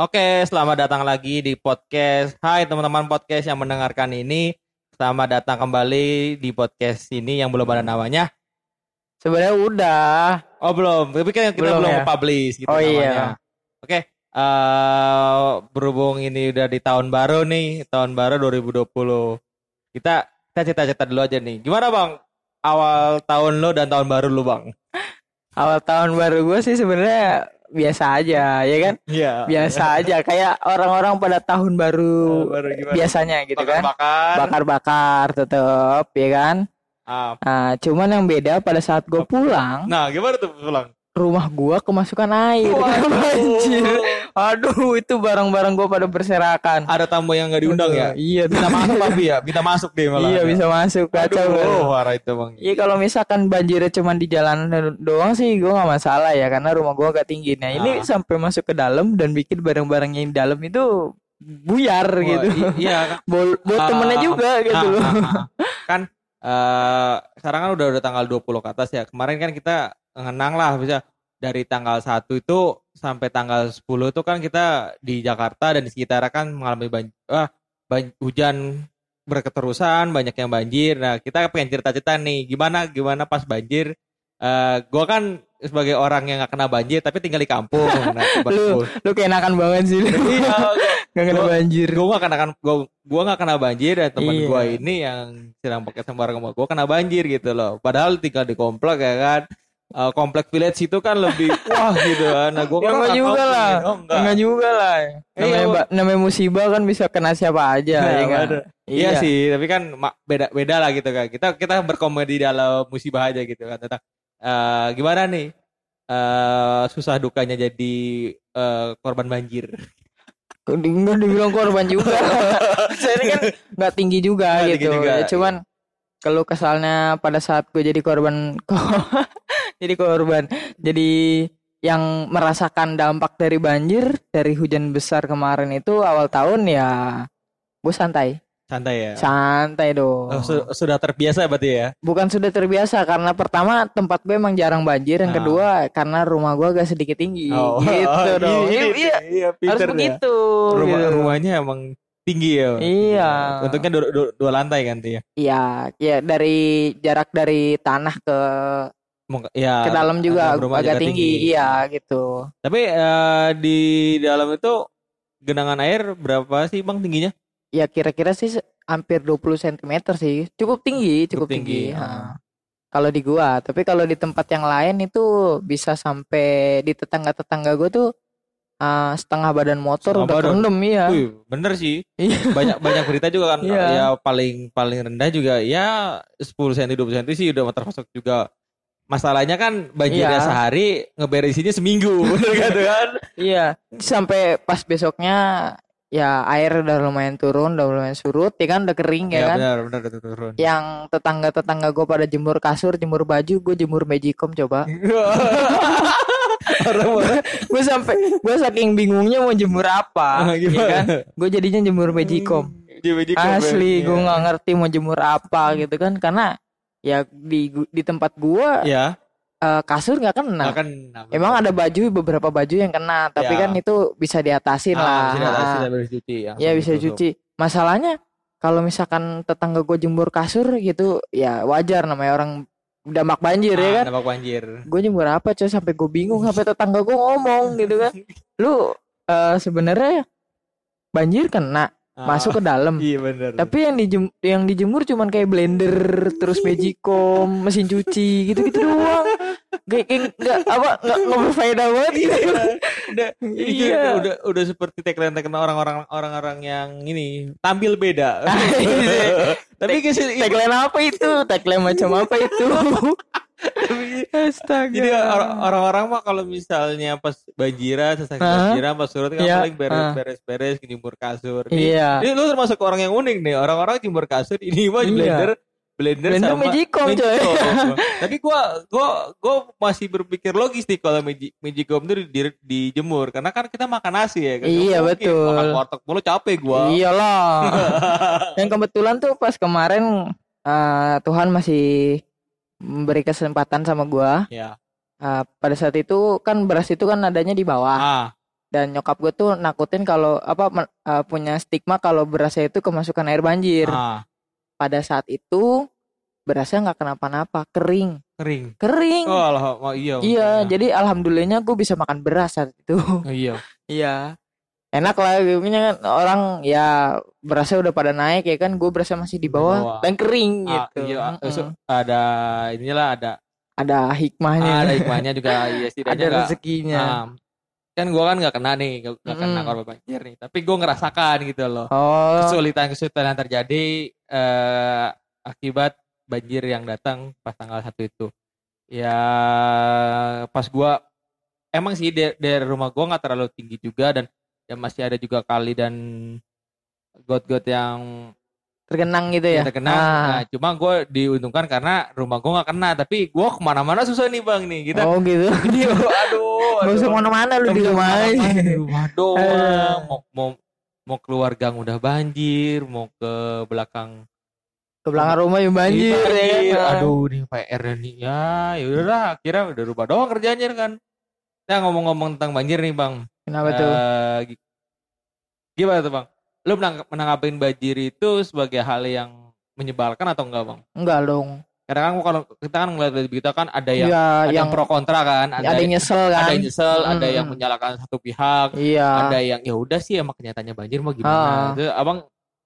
Oke, selamat datang lagi di podcast. Hai teman-teman podcast yang mendengarkan ini. Selamat datang kembali di podcast ini yang belum ada namanya. Sebenarnya udah. Oh belum, tapi kan kita Belum belum, ya? publish gitu Oh, namanya. iya. Oke, eh berhubung ini udah di tahun baru nih, tahun baru 2020. Kita kita cerita-cerita dulu aja nih. Gimana bang? Awal tahun lo dan tahun baru lo bang? Awal tahun baru gue sih sebenarnya biasa aja, ya kan? Iya. Biasa aja. Kayak orang-orang pada tahun baru baru gimana? biasanya gitu kan. Bakar-bakar. Bakar-bakar tetep, ya kan? Ah, Nah, cuman yang beda pada saat gue pulang, Nah, gimana tuh pulang? Rumah gua kemasukan air. Waduh. Banjir. Aduh, itu barang-barang gua pada berserakan. Ada tamu yang nggak diundang ya? Iya, Bisa masuk tapi ya, bisa masuk deh malah. iya bisa masuk kacau. Aduh, parah itu bang. Iya kalau misalkan banjirnya cuma di jalan doang sih gue nggak masalah ya karena rumah gue agak tinggi. Nah ini Ah. sampai masuk ke dalam dan bikin barang-barang yang di dalam itu buyar Wah, gitu. iya kan. Buat temennya juga gitu Ah, loh. ah, kan eh sekarang kan udah udah tanggal 20 ke atas ya. Kemarin kan kita ngenang lah bisa dari tanggal 1 itu sampai tanggal 10 itu kan kita di Jakarta dan di sekitar kan mengalami banjir, ah, ban- hujan berketerusan, banyak yang banjir. Nah, kita pengen cerita-cerita nih, gimana gimana pas banjir. Eh gua kan sebagai orang yang nggak kena banjir tapi tinggal di kampung. Nah, Lu lu keenakan banget sih lu. iya, Gak kena Gua- banjir. gue gak kena kan gua gua gak kena banjir dan teman Iya. gua ini yang sedang pakai sembarang sama gua kena banjir gitu loh padahal tinggal di komplek ya kan Eh, komplek village itu kan lebih wah gitu kan nah gua Ya kan enggak nggak juga tahu lah. tuh. oh, enggak Enggak juga lah. Namanya, Iya, namanya musibah kan bisa kena siapa aja Nah, ya kan. ada. iya. sih tapi kan beda beda lah gitu kan kita kita berkomedi dalam musibah aja gitu kan tentang eh, gimana nih eh susah dukanya jadi eh, korban banjir Enggak dibilang korban juga. Saya ini kan nggak tinggi juga tinggi gitu. juga, Ya, cuman kalau kesalnya pada saat gue jadi korban, jadi korban, jadi yang merasakan dampak dari banjir dari hujan besar kemarin itu awal tahun ya gue santai, santai ya santai dong. Oh, su- sudah terbiasa berarti ya Bukan sudah terbiasa karena pertama tempat gue emang jarang banjir, yang Ah. kedua karena rumah gue agak sedikit tinggi, gitu dong. ini, Iya, iya, iya, harus ya. begitu. rumah gitu. rumahnya emang tinggi ya Iya. untuknya dua, dua, dua lantai kan tuh ya Iya, ya dari jarak dari tanah ke ya ke dalam juga agak juga tinggi. Iya, gitu. tapi eh, di dalam itu genangan air berapa sih bang tingginya Ya kira-kira sih hampir 20 cm sih. Cukup tinggi, cukup, Cukup tinggi, tinggi. ah. Ha. Kalau di gua, tapi kalau di tempat yang lain itu bisa sampai di tetangga-tetangga gua tuh ah, setengah badan motor Setengah udah badan. kerendam iya. Wih, bener sih Iya. banyak banyak berita juga kan Iya. ya paling paling rendah juga ya 10 cm 20 cm sih udah termasuk juga masalahnya kan banjirnya Iya. sehari ngeberesinnya seminggu bener kan Iya, sampai pas besoknya ya air udah lumayan turun, udah lumayan surut, ya kan udah kering ya, ya kan. benar benar udah turun yang tetangga-tetangga gue pada jemur kasur, jemur baju, gue jemur magicom coba. gue sampai gue saking bingungnya mau jemur apa, ya Gimana? kan? Gue jadinya jemur magicom. Di Magicom, Asli, ya. gue nggak ngerti mau jemur apa gitu kan, karena ya di di tempat gue ya eh, kasur nggak kena. akan Emang ada baju beberapa baju yang kena, tapi Ya. kan itu bisa diatasin ah, lah. bisa diatasi Ah. dan bisa dicuci Ya langsung bisa cuci. Masalahnya kalau misalkan tetangga gue jemur kasur gitu, ya wajar namanya orang damak banjir ya Ah, kan. dampak banjir Gue jemur apa coy sampai gue bingung sampai tetangga gue ngomong gitu kan. Lu eh, sebenarnya banjir kena Ah, masuk ke dalam. iya benar Tapi yang dijem yang dijemur cuman kayak blender, terus magicom, mesin cuci gitu-gitu doang. Kayak kayak nggak apa nggak nggak berfaedah banget gitu. udah itu Iya. udah, udah udah seperti tagline tagline orang-orang orang-orang yang ini tampil beda tapi kasih Tagline apa itu? Tagline macam apa itu? Astaga. jadi or- orang-orang mah kalau misalnya pas banjiran selesai Hah? banjiran pas surut kan Iya. paling beres Ah. beres beres jemur kasur Iya. ini lu termasuk orang yang unik nih orang-orang jemur kasur ini mah Iya. blender blender, Blender sama magicom, coy. tapi gua gua gua masih berpikir logis nih kalau magi- magicom itu di- dijemur karena kan kita makan nasi ya kan Iya, mungkin betul. makan warteg mulu capek gua Iyalah. Yang kebetulan tuh pas kemarin eh, Tuhan masih memberi kesempatan sama gua. ya Eh, pada saat itu kan beras itu kan adanya di bawah. ah dan nyokap gue tuh nakutin kalau apa eh, punya stigma kalau berasnya itu kemasukan air banjir Ah, pada saat itu berasnya nggak kenapa-napa kering kering. kering Oh, Allah, oh, iya. iya makanya. jadi alhamdulillahnya gue bisa makan beras saat itu Oh, iya. iya enak lah gimana kan orang ya berasnya udah pada naik ya kan? Gue berasa masih di bawah bawah. dan kering Ah, gitu. iya, Mm-mm. so- ada inilah ada ada hikmahnya. Ada hikmahnya juga ya setidaknya ada nggak- rezekinya. ah, kan gua kan nggak kena nih nggak nggak kena korban banjir nih tapi gua ngerasakan gitu loh. Oh. Kesulitan kesulitan yang terjadi eh, akibat banjir yang datang pas tanggal satu itu. Ya pas gua emang sih dari, dari rumah gua nggak terlalu tinggi juga dan ya masih ada juga kali dan got-got yang terkenang gitu ya yang terkena. Ah. Nah, cuma gue diuntungkan karena rumah gue nggak kena, tapi gue ke mana-mana susah nih bang nih kita. oh gitu Jadi, aduh, Gak usah aduh. ke mana-mana lu di rumah aja. ke mana-mana, di rumah doang. Mau mau mau keluar gang udah banjir, mau ke belakang Ke belakang rumah yang banjir, Ih, ya kan? Aduh nih PR nih ya, ya udahlah, kira udah rumah doang kerjanya kan. Nah ngomong-ngomong tentang banjir nih bang, Kenapa tuh? Gi- gimana tuh bang? Lu menang- menanggapin banjir itu sebagai hal yang menyebalkan atau enggak bang? Enggak dong. Karena kan kalau kita kan ngeliat dari berita kan ada yang Iya, ada yang yang pro kontra kan, ada, ada yang nyesel kan? ada yang nyesel, ada Mm. yang menyalahkan satu pihak, Iya. ada yang ya udah sih emang kenyataannya banjir mau Ah. gimana. Itu abang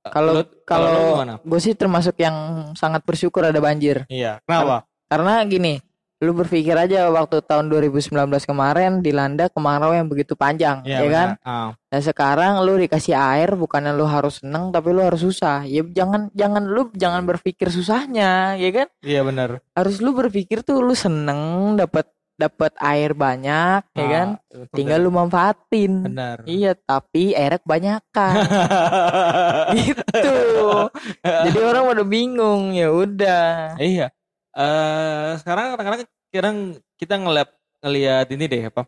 Kalau kalau gue sih termasuk yang sangat bersyukur ada banjir. Iya. Kenapa? Karena gini, lu berpikir aja waktu tahun 2019 kemarin dilanda kemarau yang begitu panjang, ya kan? benar. Ah, Dan sekarang lu dikasih air bukannya lu harus seneng tapi lu harus susah. Ya jangan jangan lu jangan berpikir susahnya, ya kan? iya benar. Harus lu berpikir tuh lu seneng dapat dapat air banyak, ya kan? Ah, Tinggal lu manfaatin. benar. Iya, tapi airnya kebanyakan. gitu. Jadi orang pada bingung, ya udah. iya. Eh sekarang kadang-kadang kadang kita ngeliat ngeliat ini deh apa?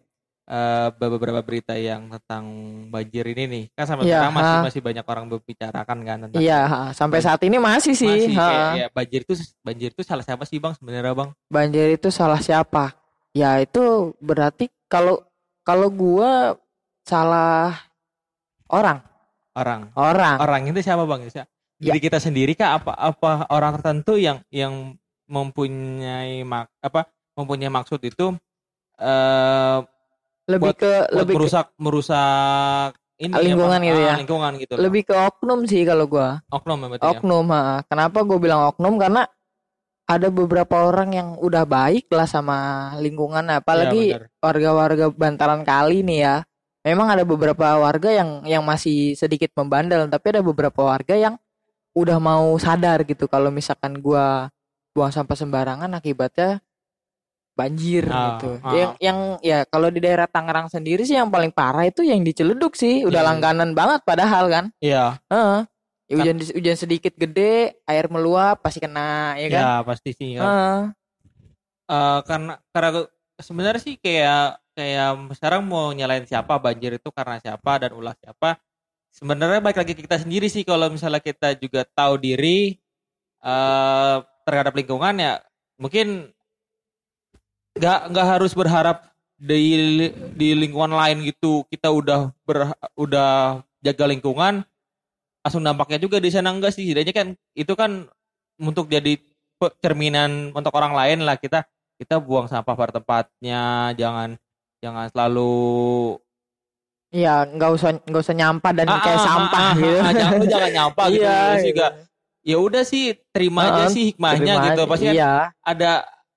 eh, beberapa berita yang tentang banjir ini nih kan sampai Iya, sekarang masih ha. masih banyak orang berbicarakan kan tentang Iya, sampai saat ini masih sih. masih kayak, ya, banjir itu banjir itu salah siapa sih bang sebenarnya bang Banjir itu salah siapa? Ya itu berarti kalau kalau gua salah orang, orang orang. orang itu siapa bang Siapa? Ya. diri kita sendiri kah apa apa orang tertentu yang yang mempunyai mak apa mempunyai maksud itu eh Lebih buat- ke buat lebih ke, merusak merusak ini ya, Lingkungan Bang? gitu Ah, ya? lingkungan gitu lebih ke oknum sih kalau gua. oknum ya berarti ya? Oknum, ha. Kenapa gue bilang oknum? Karena ada beberapa orang yang udah baik lah sama lingkungan, apalagi benar. warga-warga bantaran kali nih ya. Memang ada beberapa warga yang yang masih sedikit membandel, tapi ada beberapa warga yang udah mau sadar gitu kalau misalkan gua buang sampah sembarangan akibatnya banjir Ah, gitu. ah. Yang yang ya kalau di daerah Tangerang sendiri sih yang paling parah itu yang di Ciledug sih, udah Iya. langganan banget padahal kan. iya Heeh. Ya, hujan hujan sedikit gede, air meluap pasti kena ya kan. ya pasti sih. Heeh. Eh, karena karena sebenarnya sih kayak kayak sekarang mau nyalain siapa banjir itu karena siapa dan ulah siapa sebenarnya baik lagi kita sendiri sih kalau misalnya kita juga tahu diri eh terhadap lingkungan ya mungkin nggak nggak harus berharap di di lingkungan lain gitu kita udah ber, udah jaga lingkungan langsung dampaknya juga di sana enggak sih setidaknya kan itu kan untuk jadi cerminan untuk orang lain lah kita kita buang sampah pada tempatnya jangan jangan selalu Iya, nggak usah nggak usah nyampah dan Ah, kayak ah, sampah ah, ah, gitu. ah, jangan jangan nyampah gitu Iya, gitu. juga ya udah sih terima aja Ah, sih hikmahnya Terima gitu pasti kan iya. ada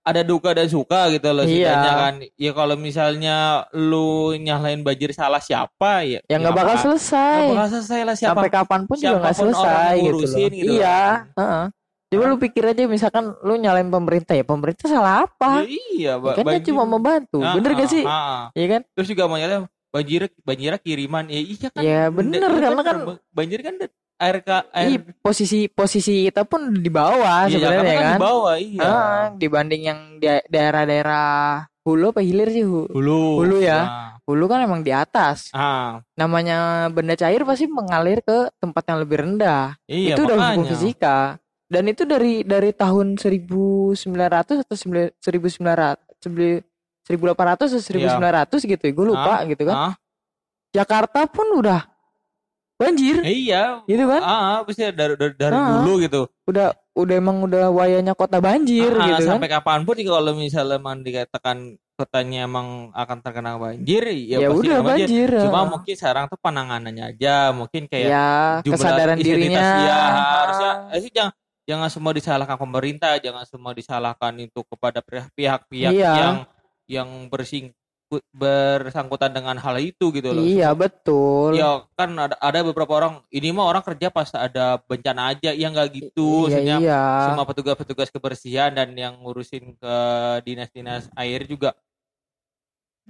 ada duka dan suka gitu loh Iya. setidaknya kan ya kalau misalnya lu nyalain banjir salah siapa ya Ya nggak bakal selesai. nggak bakal selesai lah siapa Sampai kapan pun juga nggak selesai gitu loh. gitu iya. kan. heeh. Coba lu pikir aja misalkan lu nyalain pemerintah ya pemerintah salah apa? Ya iya ba- kan dia banjir- cuma membantu. Ah, Bener gak ah, sih? ah, ah. Iya kan? terus juga mau nyalain banjir banjir kiriman ya iya kan Ya bener Iya karena kan ba- banjir kan air ka air ih, posisi posisi kita pun di bawah iya, sebenarnya Jakarta kan. di bawah iya. Ah, dibanding yang di- daerah-daerah hulu apa hilir sih Hu- hulu. Hulu ya. Nah, hulu kan emang di atas. Ah. Namanya benda cair pasti mengalir ke tempat yang lebih rendah. Iya itu udah hukum makanya. fisika. Dan itu dari dari tahun 1900 atau 1900 1800 atau 1900 gitu gue lupa gitu kan. Ah, Jakarta pun udah banjir Eh, iya. gitu kan Ah, bisa dari dari, dari Ah. dulu gitu. udah udah emang udah wayanya kota banjir Ah, gitu kan sampai kapan pun kalau misalnya emang dikatakan kotanya emang akan terkena banjir, ya, ya, pasti udah akan banjir, Cuma ah. mungkin sekarang tuh penanganannya aja, mungkin kayak ya jumlah kesadaran dirinya ya, harusnya eh, sih jangan jangan semua disalahkan pemerintah, jangan semua disalahkan itu kepada pihak-pihak Iya. yang yang bersing bersangkutan dengan hal itu gitu loh. iya betul. Ya kan ada ada beberapa orang ini mah orang kerja pas ada bencana aja ya nggak gitu. Iya maksudnya iya. semua petugas-petugas kebersihan dan yang ngurusin ke dinas-dinas air juga.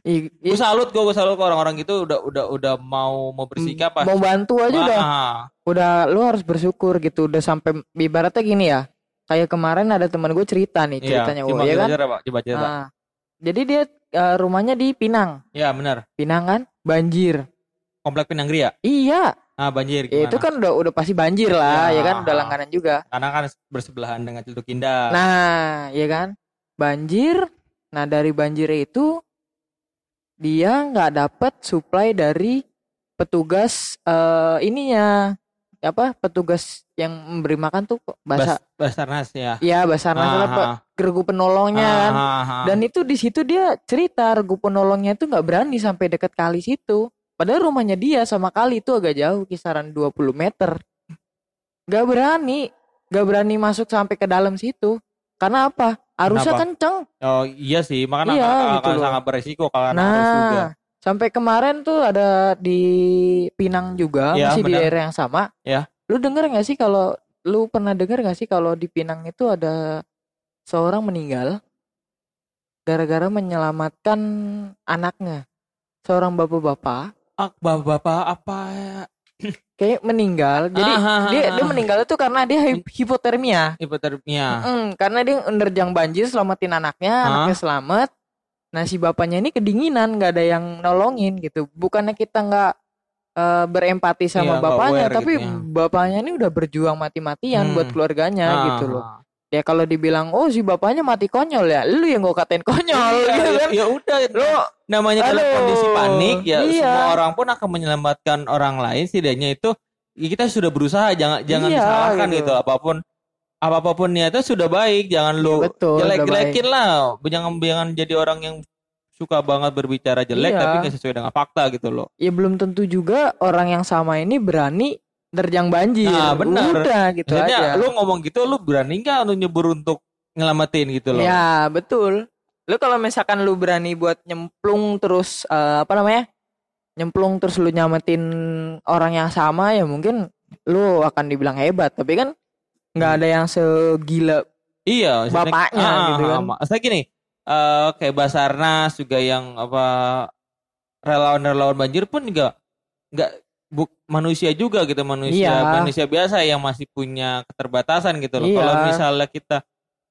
I- i- gue salut gue gue salut ke orang-orang gitu udah udah udah mau mau bersikap pas mau bantu aja udah. Ah, udah lu harus bersyukur gitu udah sampai ibaratnya gini ya kayak kemarin ada teman gue cerita nih iya ceritanya coba oh ya kan? coba coba. Nah, jadi dia eh, rumahnya di Pinang. Ya benar. Pinang kan? Banjir. Komplek Pinanggri ya iya. Ah banjir ya gimana? itu kan udah udah pasti banjir lah Ya. ya kan? Udah langganan juga. Karena kan bersebelahan dengan Celduk Indah. Nah ya kan? Banjir. Nah dari banjir itu dia nggak dapat supply dari petugas eh ininya apa petugas yang memberi makan tuh bahasa Bas, Basarnas ya? Ya basarnas Ah, apa ah, gergu penolongnya kan. ah, ah, ah. dan itu di situ dia cerita regu penolongnya itu nggak berani sampai dekat kali situ. Padahal rumahnya dia sama kali itu agak jauh kisaran 20 meter. Nggak berani nggak berani masuk sampai ke dalam situ. Karena apa? Arusnya Kenapa? kenceng. Oh iya sih makanya Iya, akan, gitu akan sangat beresiko kalau harus juga. nah sampai kemarin tuh ada di Pinang juga Ya, masih di benar. daerah yang sama. Ya. lu denger nggak sih kalau lu pernah denger nggak sih kalau di Pinang itu ada seorang meninggal gara-gara menyelamatkan anaknya? Seorang bapak-bapak. Ah, bapak-bapak apa ya? Kayak meninggal. Jadi Ah, ah, dia ah, dia meninggal itu karena dia hi- hipotermia. hipotermia. Mm, karena dia menerjang banjir selamatin anaknya Ah. anaknya selamat nah si bapaknya ini kedinginan nggak ada yang nolongin gitu bukannya kita nggak eh, berempati sama Iya, bapaknya aware tapi gitu ya. bapaknya ini udah berjuang mati-matian Hmm. buat keluarganya Ah, gitu loh ya kalau dibilang oh si bapaknya mati konyol ya lu yang gue katain konyol Iya, gitu ya, kan ya udah lu namanya dalam kondisi panik ya iya. semua orang pun akan menyelamatkan orang lain setidaknya itu ya kita sudah berusaha jangan jangan Iya, disalahkan gitu. gitu. apa pun apa pun niatnya sudah baik jangan lu Iya, betul, jelek jelekin lah jangan jangan jadi orang yang suka banget berbicara jelek Iya. tapi nggak sesuai dengan fakta gitu loh ya belum tentu juga orang yang sama ini berani terjang banjir Nah, benar. udah gitu Maksudnya aja lu ngomong gitu lu berani nggak untuk nyebur untuk ngelamatin gitu loh Ya betul. Lu kalau misalkan lu berani buat nyemplung terus eh, apa namanya? Nyemplung terus lu nyamatin orang yang sama ya mungkin lu akan dibilang hebat. Tapi kan nggak ada yang segila Iya, Bapaknya gitu kan. Maksudnya gini, eh kayak Basarnas juga yang apa relawan-relawan banjir pun juga nggak buk manusia juga gitu manusia Iya. manusia biasa yang masih punya keterbatasan gitu loh. Iya. Kalau misalnya kita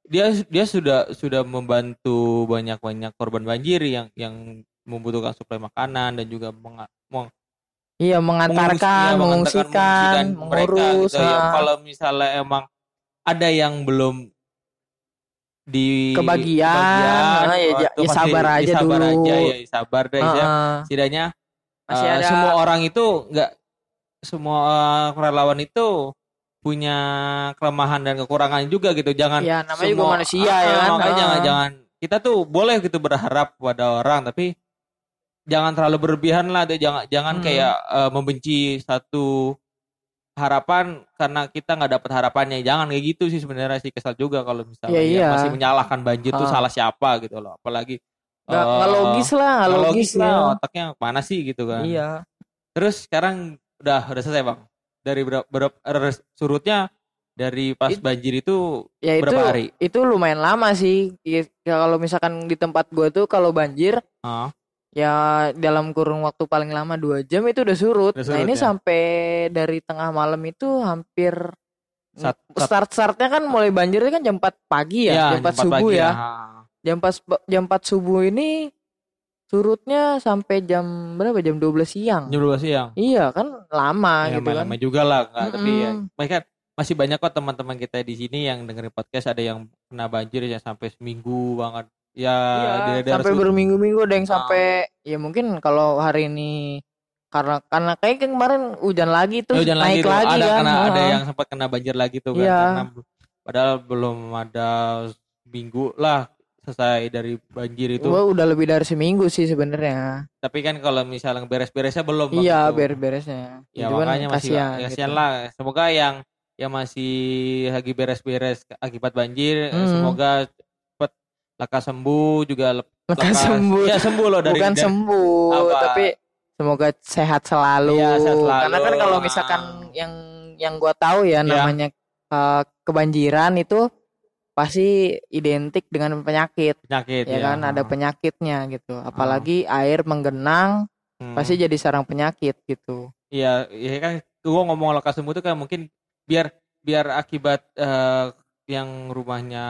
dia dia sudah sudah membantu banyak-banyak korban banjir yang yang membutuhkan suplai makanan dan juga menga- meng- iya mengantarkan, iya, mengungsikan, mengungsikan mereka mengurus. gitu ya. ah. Kalau misalnya emang ada yang belum di Kebagian, ah, ya, ya- ya pasti sabar di- aja sabar dulu. aja ya sabar deh ya. Heeh. Setidaknya Masih eh, ada semua orang itu nggak semua relawan itu punya kelemahan dan kekurangan juga gitu. Jangan ya namanya juga semua- manusia Ah, ya kan. Makanya Ah. jangan jangan kita tuh boleh gitu berharap pada orang tapi jangan terlalu berlebihan lah deh. jangan jangan Hmm. kayak eh, membenci satu harapan karena kita nggak dapat harapannya jangan kayak gitu sih sebenarnya sih kesal juga kalau misalnya ya iya. masih menyalahkan banjir tuh Ah. salah siapa gitu loh apalagi Nggak nggak logis lah, nggak nggak logis, lah ya. otaknya mana sih gitu kan Iya. terus sekarang udah udah selesai bang dari berapa, berapa er, surutnya dari pas It- banjir itu Ya itu berapa hari itu lumayan lama sih. Ya, kalau misalkan di tempat gua tuh kalau banjir Ah. Ya dalam kurun waktu paling lama dua jam itu udah surut. Udah nah surut ini ya? sampai dari tengah malam itu hampir Sat- sat- start startnya kan mulai banjir kan jam 4 pagi ya, jam 4 jam subuh pagi ya. Ah. Jam 4 jam 4 subuh ini surutnya sampai jam berapa? Jam 12 siang. jam 12 siang Iya kan lama ya, gitu kan. lama juga lah nggak tapi ya mereka masih banyak kok teman-teman kita di sini yang dengerin podcast ada yang kena banjir ya sampai seminggu banget ya Iya, di daerah sampai berminggu-minggu ada yang Ah. sampai ya mungkin kalau hari ini karena karena kayak kemarin hujan lagi terus Ya, hujan naik tuh. lagi, ada kan. kena ada yang sempat kena banjir lagi tuh kan Iya. karena b- padahal belum ada minggu lah selesai dari banjir itu Gua udah lebih dari seminggu sih sebenarnya. tapi kan kalau misalnya beres-beresnya belum Iya, beres-beresnya. ya Cuman makanya masih kasihan kasihan gitu. lah semoga yang yang masih lagi beres-beres akibat banjir Hmm. semoga lekas sembuh juga lep- Lekas lekas- sembuh. ya sembuh loh dari Bukan dari- sembuh, Apa? tapi semoga sehat selalu. Iya, sehat selalu. Karena kan kalau Ah. misalkan yang yang gua tahu ya Iya. namanya eh, kebanjiran itu pasti identik dengan penyakit, penyakit ya kan? Ada penyakitnya gitu. Apalagi air menggenang Hmm. pasti jadi sarang penyakit gitu. Iya, iya kan gua ngomong lekas sembuh itu kan mungkin biar biar akibat eh, yang rumahnya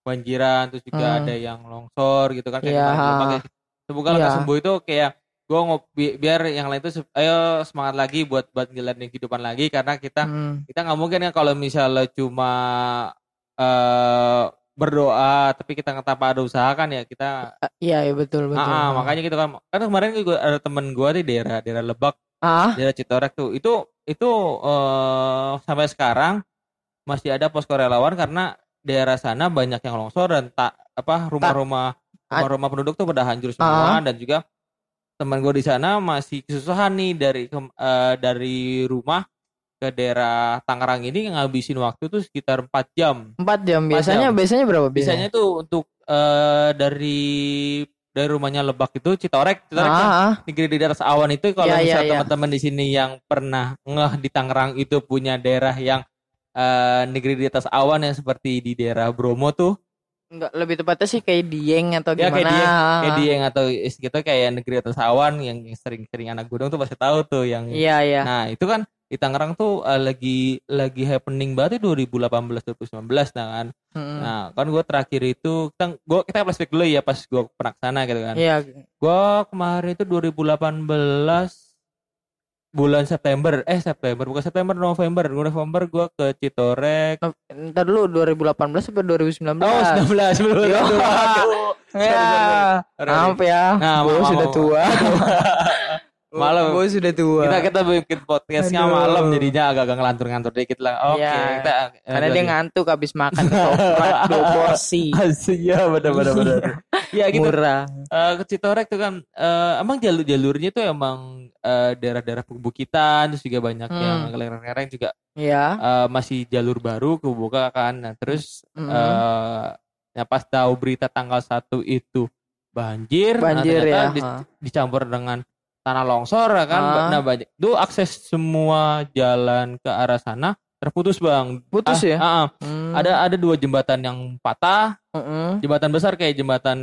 banjiran terus juga Hmm. ada yang longsor gitu kan kayak Iya. kemarin Gelombang kayak- semoga Iya. sembuh itu kayak gua ngop bi- biar yang lain itu ayo semangat lagi buat buat ngejalanin kehidupan lagi karena kita Hmm. kita nggak mungkin ya kalau misalnya cuma eh berdoa tapi kita nggak tanpa ada usaha kan ya kita Ah, Iya, iya betul betul. ah, ah, makanya gitu kan kan kemarin juga ada temen gua di daerah daerah Lebak Ah, daerah Citorek tuh itu itu eh, sampai sekarang masih ada posko relawan karena daerah sana banyak yang longsor dan tak apa rumah-rumah Ah. rumah-rumah penduduk tuh pada hancur semua Ah. dan juga teman gue di sana masih kesusahan nih dari eh, dari rumah ke daerah Tangerang ini ngabisin waktu tuh sekitar 4 jam. 4 jam Empat biasanya jam. biasanya berapa Biasanya tuh untuk eh, dari dari rumahnya Lebak itu Citorek, Citorek kan Ah, ah. negeri di atas awan itu kalau Iya, iya, misal iya. teman-teman di sini yang pernah ngeh di Tangerang itu punya daerah yang eh, negeri di atas awan yang seperti di daerah Bromo tuh Enggak, lebih tepatnya sih kayak Dieng atau Ya, gimana. kayak Dieng, kayak. Dieng atau gitu kayak negeri atas awan yang sering-sering anak gunung tuh pasti tahu tuh yang Iya, iya. nah itu kan di Tangerang tuh eh, lagi lagi happening banget ya 2018 2019 nah kan Mm-mm. nah kan gue terakhir itu kita gua kita flashback dulu ya pas gue pernah ke sana gitu kan Iya, gue kemarin itu 2018 bulan September. Eh September. Bukan September November. November gue ke Citorek. Ntar dulu 2018 sampai 2019. oh 19 belum. Ya, maaf ya. Nah, gue sudah tua. Malam. Gue sudah tua. kita kita bikin podcastnya Aduh. malam jadinya agak-agak ngelantur-ngantur dikit lah oke Iya. kita Karena dia ngantuk habis makan ketoprak dua porsi. Iya benar benar benar. Iya gitu. Murah. Eh, ke Citorek tuh kan eh, emang jalur jalurnya tuh emang eh, daerah-daerah perbukitan terus juga banyak Hmm. yang lereng-lereng juga Iya. eh, masih jalur baru kebuka kan. Nah, terus Mm-mm. eh ya pas tahu berita tanggal 1 itu banjir, nah, Banjir ternyata ya. di- dicampur dengan tanah longsor ya kan. Ah. Nah, banyak. Itu akses semua jalan ke arah sana terputus, Bang. Putus Ah, ya? ah, ah. Hmm. Ada ada dua jembatan yang patah, Mm-mm. jembatan besar kayak jembatan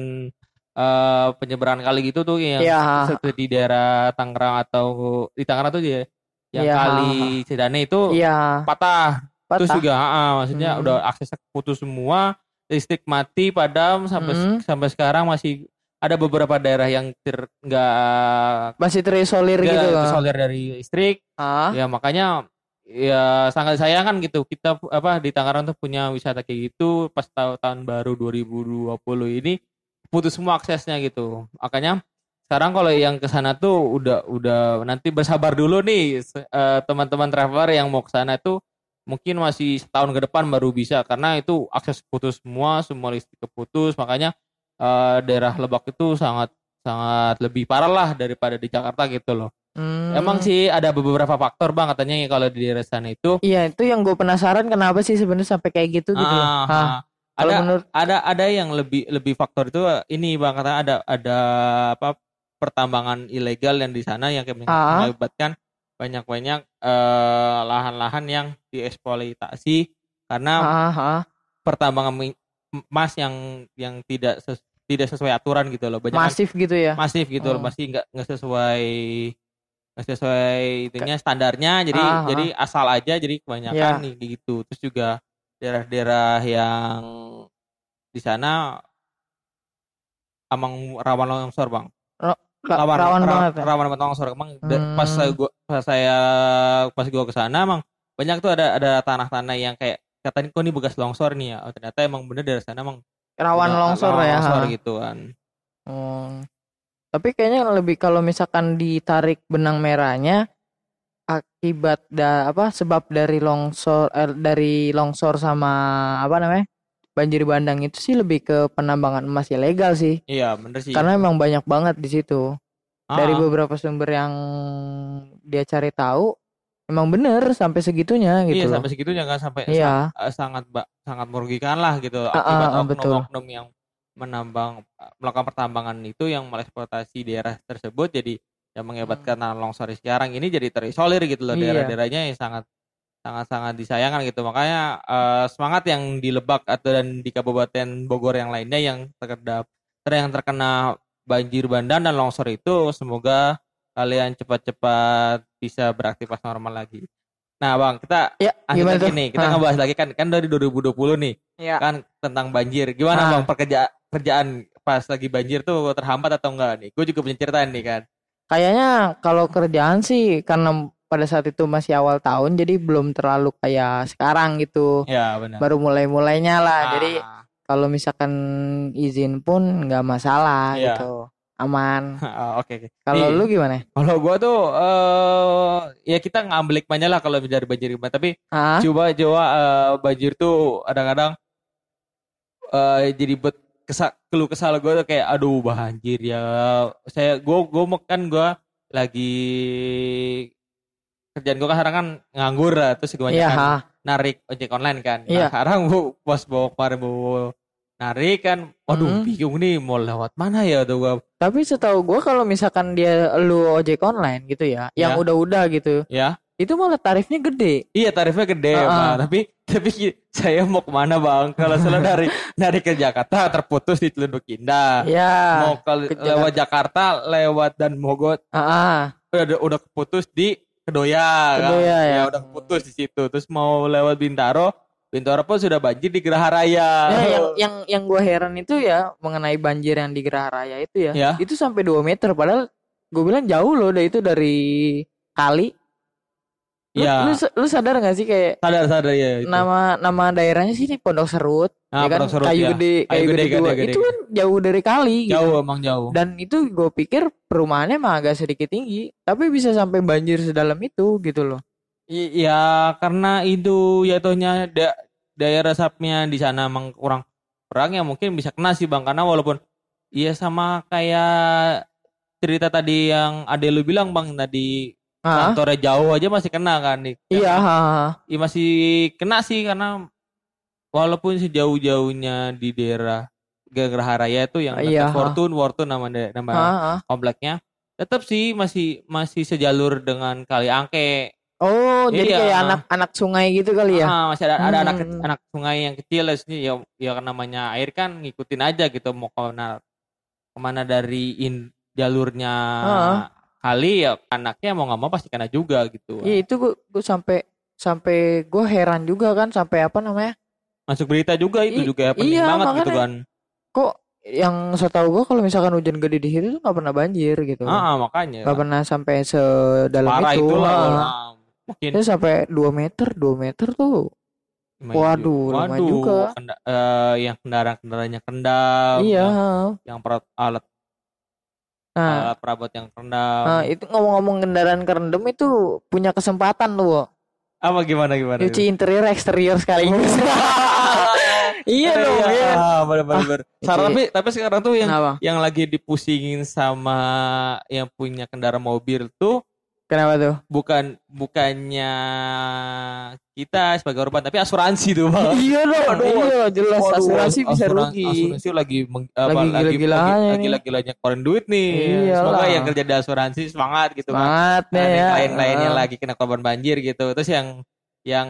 eh, penyeberangan kali gitu tuh yang seperti di daerah Tangerang atau di Tangerang tuh dia yang Iya. kali Cidane itu Iya. patah. Terus Patah. juga ah, ah, maksudnya Hmm. udah aksesnya putus semua, listrik mati padam sampai Hmm. sampai sekarang masih ada beberapa daerah yang ter nggak Masih terisolir nggak gitu. terisolir dari listrik. Ah. Ya makanya ya sangat sayang kan gitu. Kita apa di Tangerang tuh punya wisata kayak gitu pas tahu tahun baru 2020 ini putus semua aksesnya gitu. Makanya sekarang kalau yang ke sana tuh udah udah nanti bersabar dulu nih eh, teman-teman traveler yang mau ke sana tuh mungkin masih setahun ke depan baru bisa karena itu akses putus semua, semua listrik keputus. Makanya eh, daerah Lebak itu sangat sangat lebih parah lah daripada di Jakarta gitu loh. Hmm. Emang sih ada beberapa faktor bang katanya ya kalau di daerah sana itu. Iya, itu yang gue penasaran kenapa sih sebenarnya sampai kayak gitu gitu. Ah, ah. Ada menurut ada ada yang lebih lebih faktor itu ini bang katanya ada ada apa pertambangan ilegal yang di sana yang kayak Ah. mengakibatkan banyak banyak eh, lahan-lahan yang dieksploitasi karena ah, ah. pertambangan emas yang yang tidak ses- tidak sesuai aturan gitu loh banyak kan masif gitu ya. masif gitu loh Oh. masih nggak nggak sesuai nggak sesuai itunya standarnya jadi Ah, ah. jadi asal aja jadi kebanyakan Ya. nih gitu terus juga daerah-daerah yang di sana emang rawan longsor bang Ra- rawan rawan ra- banget ya. rawan banget longsor emang Hmm. pas saya gua pas saya pas gua ke sana emang banyak tuh ada ada tanah-tanah yang kayak katanya kok ini bekas longsor nih ya oh, ternyata emang bener dari sana emang Rawan longsor ya. longsor ha. gitu kan Oh. Tapi kayaknya lebih kalau misalkan ditarik benang merahnya akibat da apa sebab dari longsor eh, dari longsor sama apa namanya banjir bandang itu sih lebih ke penambangan emas ilegal sih. Iya, bener sih. Karena emang banyak banget di situ. Dari Ah, beberapa sumber yang dia cari tahu emang bener sampai segitunya gitu iya loh. sampai segitunya kan sampai Iya. sa- eh, sangat ba- sangat merugikan lah gitu Ah, akibat betul. oknum-oknum yang menambang melakukan pertambangan itu yang mengeksploitasi daerah tersebut jadi yang mengakibatkan tanah longsor sekarang ini jadi terisolir gitu loh Hmm. Iya. daerah-daerahnya yang sangat sangat sangat disayangkan gitu makanya eh, semangat yang di Lebak atau dan di Kabupaten Bogor yang lainnya yang terkena ter- yang terkena banjir bandang dan longsor itu semoga kalian cepat-cepat bisa beraktivitas normal lagi. Nah, Bang, kita Ya, gimana nih. Kita Ah. ngebahas lagi kan kan dari 2020 nih Iya. kan tentang banjir. Gimana Ah. Bang pekerja kerjaan pas lagi banjir tuh terhambat atau enggak nih? Gue juga punya cerita nih kan. Kayaknya kalau kerjaan sih karena pada saat itu masih awal tahun jadi belum terlalu kayak sekarang gitu. Ya, benar. Baru mulai-mulainya lah. Ah, Jadi kalau misalkan izin pun nggak masalah Iya. gitu. Aman. ah, oke oke. Kalau lu gimana? kalau gua tuh eh ya kita ngambil hikmahnya lah kalau dari banjir gimana. Tapi Ah, coba coba eh, banjir tuh kadang-kadang eh jadi buat kesal keluh kesal gue tuh kayak aduh banjir ya saya gue gue kan gue lagi kerjaan gue kan sekarang kan nganggur lah terus gue iya, kan ha. narik ojek online kan nah Iya. sekarang gue pas bawa kemarin bawa narik kan waduh Hmm. bingung nih mau lewat mana ya tuh gue Tapi setahu gua kalau misalkan dia lu ojek online gitu ya, yang Ya. udah-udah gitu, ya itu malah tarifnya gede. iya tarifnya gede Bang. ah. tapi tapi saya mau ke mana bang kalau selalu dari dari ke Jakarta terputus di Teluk Indah Ya. mau ke, ke lewat Jakarta lewat dan Mogot Ah, ah. udah udah keputus di Kedoya, kan? Kedoya, ya. udah keputus di situ terus mau lewat Bintaro Bintaro pun sudah banjir di Geraha Raya Ya, yang yang yang gue heran itu ya mengenai banjir yang di Geraha Raya itu ya, Ya. itu sampai 2 meter padahal gue bilang jauh loh dari itu dari kali. Lu, Iya. lu, lu sadar gak sih kayak sadar sadar ya itu. nama nama daerahnya sih di Pondok Serut, Nah, ya kan Pondok Serut, kayu ya. gede, kayu, Kayu gede, gede, gede, gede, itu kan jauh dari kali gitu. jauh emang jauh Dan itu gue pikir perumahannya emang agak sedikit tinggi, tapi bisa sampai banjir sedalam itu gitu loh. I- ya karena itu jatuhnya da daerah resapnya di sana emang kurang kurang ya mungkin bisa kena sih bang karena walaupun iya sama kayak cerita tadi yang ade lu bilang bang tadi Ah, kantornya jauh aja masih kena kan nih iya, ha, ha. ya masih kena sih karena walaupun sejauh-jauhnya di daerah Geraha Raya itu yang Iya, ha. Fortune, Fortune nama nama Ha, ha. kompleknya tetap sih masih masih sejalur dengan Kali Angke. Oh, jadi Iya. kayak anak-anak sungai gitu kali ya? Ah, masih ada ada anak Hmm. anak sungai yang kecil sini ya ya namanya air kan ngikutin aja gitu mau ke mana ke mana dari in, jalurnya Ah. kali ya anaknya mau nggak mau pasti kena juga gitu. Iya itu gue gue sampai sampai gue heran juga kan sampai apa namanya Masuk berita juga itu I- juga penting iya, banget gitu kan. kok yang setahu gue kalau misalkan hujan gede di situ tuh nggak pernah banjir gitu Ah, ah, makanya. nggak pernah sampai sedalam Parah itu itulah. Ah. Ah. Mungkin Itu sampai 2 meter 2 meter tuh waduh, juga. lumayan juga. Kenda- eh, yang kendaraan-kendaraannya kendam. iya Yang, yang perat, alat nah alat perabot yang kendam. nah, itu ngomong-ngomong kendaraan kerendam itu punya kesempatan Wo. Apa gimana gimana? nyuci interior eksterior sekaligus iya Eh, dong iya Ah, bener, bener. Sekarang, tapi tapi sekarang tuh yang kenapa yang lagi dipusingin sama yang punya kendaraan mobil tuh kenapa tuh bukan bukannya kita sebagai korban tapi asuransi tuh bang. iya dong Aduh, iya jelas Waduh, asuransi bisa asuran- rugi Asuransi lagi meng- apa, Lagi lagi gila-gilaannya lagi, nih. lagi gila-gilanya keluarin duit nih. Iyalah. Semoga yang kerja di asuransi semangat gitu kan. semangatnya Ada ya Ah. lagi kena korban banjir gitu. Terus yang yang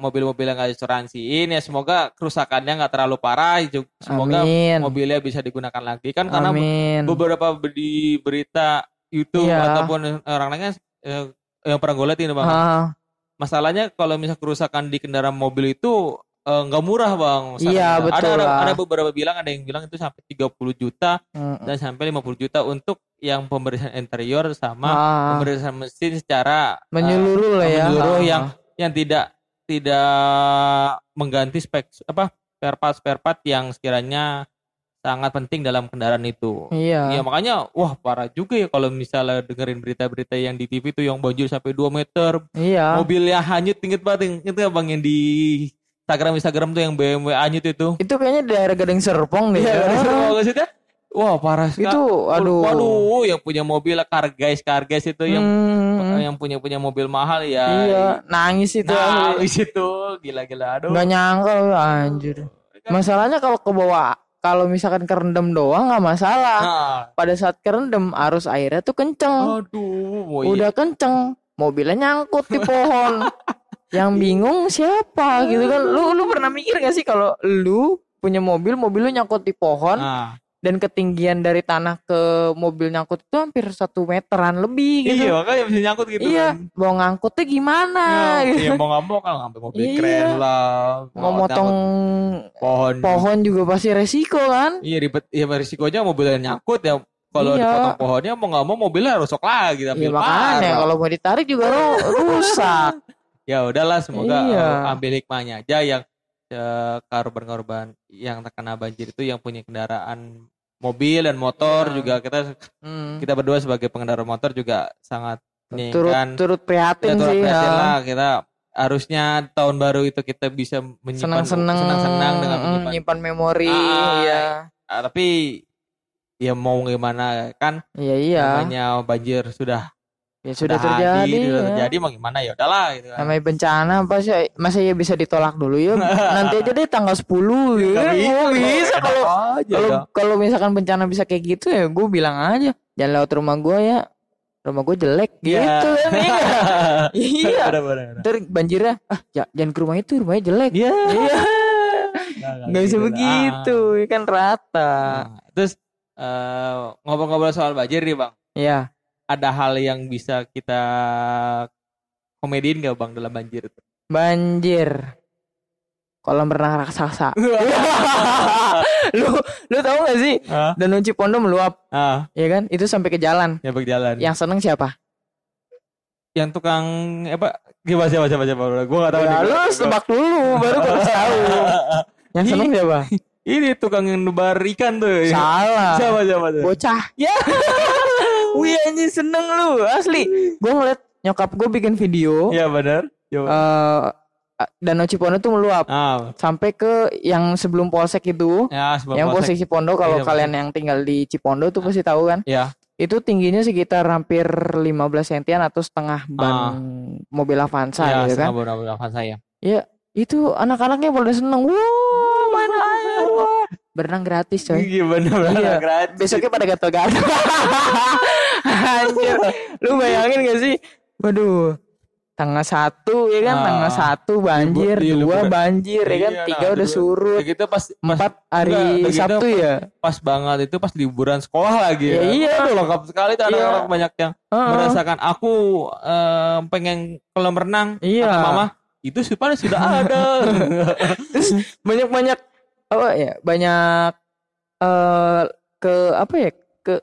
mobil-mobil yang nggak asuransiin ya semoga kerusakannya nggak terlalu parah. Semoga amin mobilnya bisa digunakan lagi kan karena amin beberapa di berita YouTube Iya. ataupun orang lainnya eh, yang pernah gue lihat ini bang. Ah, Masalahnya kalau misal kerusakan di kendaraan mobil itu eh, nggak murah bang. masalahnya. Iya, Ada, betul ada, lah. ada beberapa bilang ada yang bilang itu sampai 30 juta mm, dan sampai 50 juta untuk yang pembersihan interior sama ah, pembersihan mesin secara eh, menyeluruh lah ya menyeluruh Ah. yang yang tidak tidak mengganti spek apa spare part spare part yang sekiranya sangat penting dalam kendaraan itu. Iya. Ya makanya wah parah juga ya kalau misalnya dengerin berita-berita yang di TV tuh yang banjir sampai 2 meter, Iya. mobilnya hanyut inget banget itu Bang yang di Instagram Instagram tuh yang BMW hanyut itu. Itu kayaknya di daerah Gading Serpong deh. Iya, ya. yeah, maksudnya wah parah sekali. Itu aduh. Waduh, yang punya mobil car guys, car guys itu yang Hmm, yang punya punya mobil mahal ya. iya, nangis itu. Asli. di situ gila-gila aduh. Nggak nyangka anjir. Masalahnya kalau ke bawah kalau misalkan kerendam doang nggak masalah. Nah, Pada saat kerendam arus airnya tuh kenceng. aduh, oh iya. Udah kenceng, mobilnya nyangkut di pohon. Yang bingung siapa gitu kan. Lu lu pernah mikir gak sih kalau lu punya mobil, mobil lu nyangkut di pohon Nah, dan ketinggian dari tanah ke mobil nyangkut itu hampir satu meteran lebih gitu. iya makanya bisa nyangkut gitu Iya, kan. mau ngangkutnya gimana? Ya, gitu. iya, mau nggak mau kan ngambil mobil Iya. keren lah. Mau motong pohon. pohon juga pasti resiko kan? Iya ribet. Iya risikonya mobilnya nyangkut ya. Kalau Iya. dipotong pohonnya mau nggak mau mobilnya rusuk lagi Iya ambil makanya kalau mau ditarik juga ru- rusak. ya udahlah semoga Iya. uh, ambil hikmahnya aja yang korban-korban yang terkena banjir itu yang punya kendaraan mobil dan motor Iya. juga kita Hmm. kita berdua sebagai pengendara motor juga sangat Turut menginginkan turut prihatin kita turut sih prihatin ya. lah kita harusnya tahun baru itu kita bisa menyimpan Senang-senang senang-senang dengan mm, menyimpan nyimpan memori Ah, ya. Ah, tapi ya mau gimana kan Iya iya. namanya banjir sudah Ya sudah ada terjadi. sudah ya. terjadi mau gimana ya udahlah gitu kan. Namanya bencana apa sih? Masa ya bisa ditolak dulu ya? Nanti aja deh tanggal 10 gitu. Nggak kan. bisa, bisa kalau kalau kalau misalkan bencana bisa kayak gitu ya gue bilang aja jangan lewat rumah gue ya rumah gue jelek Iya. gitu kan iya iya ntar banjirnya ah ya, jangan ke rumah itu rumahnya jelek Iya. iya Nggak, nggak bisa gitu. begitu ya kan rata Ah. Nah, terus eh, ngobrol-ngobrol soal banjir nih bang ya ada hal yang bisa kita komediin gak bang dalam banjir itu? Banjir. Kolam renang raksasa. Lu lu tahu gak sih? Ah, Danau Cipondo meluap ah, ya kan? Itu sampai ke jalan. Ya berjalan yang seneng siapa? Yang tukang apa? Gimana siapa siapa siapa? Gue gak tahu ya, nih. lu tebak dulu baru gue tahu. Yang seneng siapa? Ini tukang yang nebar ikan tuh. Salah. Siapa siapa tuh? Bocah. Ya wih anjing seneng lu. Asli. Gue ngeliat nyokap gue bikin video. Iya benar Coba. eh Danau Cipondo tuh meluap. Ah. Sampai ke yang sebelum polsek itu. Ya sebelum yang polsek. Cipondo kalau Iya, kalian yang tinggal di Cipondo tuh pasti tahu kan? Ya itu tingginya sekitar hampir 15 sentian atau setengah ban mobil Avanza ya gitu kan? setengah beberapa saya ya itu anak-anaknya pada seneng. Wah berenang gratis coy. Iya benar Iya. gratis. Besoknya pada gatel-gatel anjir. Lu bayangin gak sih? Waduh. Tanggal satu ya kan? Ah. tanggal satu banjir. Libur- iya, dua banjir ya kan? Iya, tiga nah, udah dua- surut. Gitu pas, pas empat hari enggak, Sabtu pas- ya? pas banget itu pas liburan sekolah lagi Ya, iya. Aduh, lengkap sekali tuh Iya. anak-anak banyak yang Heeh. merasakan aku eh, pengen kolam renang Iya. kata mama. Itu sebenarnya sudah ada. Terus banyak-banyak apa ya banyak eh ke apa ya ke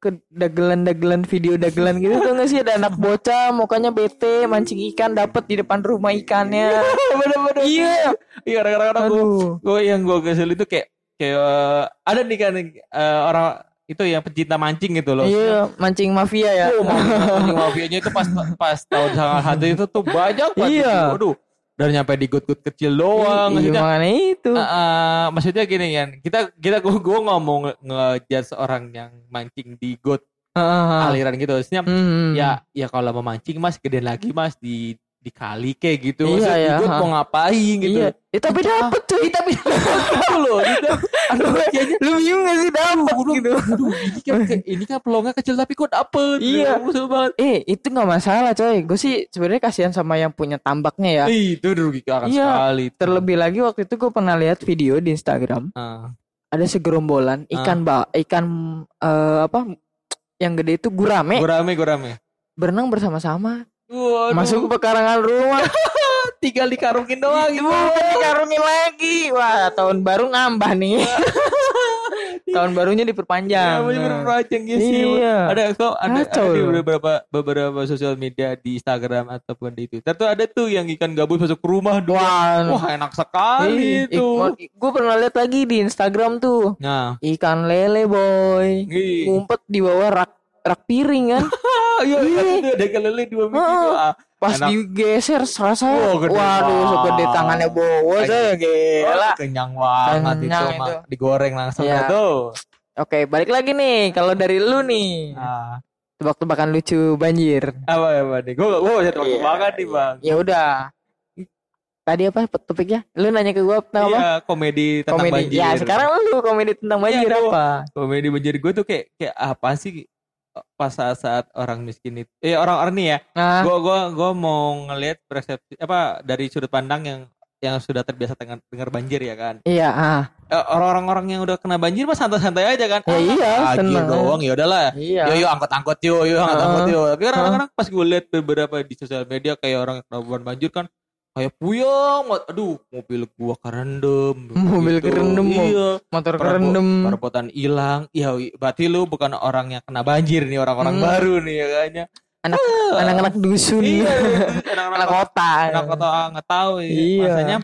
ke dagelan-dagelan video dagelan gitu. Tuh nggak sih ada anak bocah mukanya bete mancing ikan dapet di depan rumah ikannya. Bener-bener. Iya. Iya kadang-kadang gue gue yang gue kesel itu kayak kayak eh, ada nih kan eh, orang itu yang pecinta mancing gitu loh. Iya mancing mafia ya. Oh, mancing mafianya itu pas pas tahun tanggal satu itu tuh banyak banget. Iya. gitu. Dari nyampe di gut-gut kecil doang. iya maksudnya, makanya itu eh, eh, maksudnya gini kan, kita kita gua, gua nggak mau nge- ngejudge orang yang mancing di got Heeh. aliran gitu. Maksudnya Hmm. ya ya kalau mau mancing mas gedein lagi mas di di kali kayak gitu. Iya, Maksudnya iya, ha. mau ngapain gitu. iya eh, tapi dapet cuy tapi tahu loh gitu. Aduh, kayaknya lu bingung gak sih dapet aduh, gitu aduh, ini kan ini kan peluangnya kecil tapi kok dapet. Iya. Banget. eh itu nggak masalah coy gue sih sebenarnya kasihan sama yang punya tambaknya ya Ih, itu dirugikan Iya, sekali. Terlebih lagi waktu itu gue pernah lihat video di Instagram Ah. ada segerombolan ikan ba ikan eh, apa yang gede itu gurame Gurame, gurame. berenang bersama-sama Waduh, masuk ke pekarangan rumah tinggal dikarungin doang gitu. bukan dikarungin lagi wah tahun baru nambah nih tahun barunya Ya, diperpanjang. banyak berperpanjang ya sih. Iya. Ada kok ada, Kacau ada di beberapa beberapa sosial media di Instagram ataupun di Twitter tuh ada tuh yang ikan gabus masuk ke rumah dua. Wah, Wah, enak sekali itu. gue pernah lihat lagi di Instagram tuh Nah, ikan lele boy Ih. ngumpet di bawah rak rak piring kan. Iya, iya, Iya. itu ada kelele dua tuh. Ah, Pas enak. digeser serasa Oh, gede waduh segede tangannya bawa saya gila. Oh, kenyang banget itu, Kenyang mah. itu. digoreng langsung Iya. tuh. Oke, balik lagi nih kalau dari lu nih. Ah, Tebak-tebakan lucu banjir. apa apa nih? Gue gue bisa tebak Iya. banget nih bang. Ya udah. Tadi apa topiknya? Lu nanya ke gua tentang apa? Iya, komedi tentang komedi. banjir. Ya, sekarang lu komedi tentang banjir Iya, apa? komedi banjir gue tuh kayak kayak apa sih pas saat-saat orang miskin itu eh orang-orang nih ya Nah, gue gua gua mau ngelihat persepsi apa dari sudut pandang yang yang sudah terbiasa dengar, dengar banjir ya kan? Iya, ah. Eh, orang-orang yang udah kena banjir mah santai-santai aja kan? Ya iya, banjir seneng. doang ya udahlah. Iya. yo yo angkot-angkot yo yo angkot-angkot yo. Tapi kadang-kadang pas gue lihat beberapa di sosial media kayak orang yang kena banjir kan kayak puyeng aduh mobil gua kerendam Mobil gitu. kerendam, mo- iya Motor kerendam. Perabotan hilang. Ya, berarti lu bukan orang yang kena banjir nih, orang-orang Hmm. baru nih ya kayaknya. Anak anak-anak dusun. Iya, anak anak-anak kota. anak kota nggak tahu ya. Iya. Masanya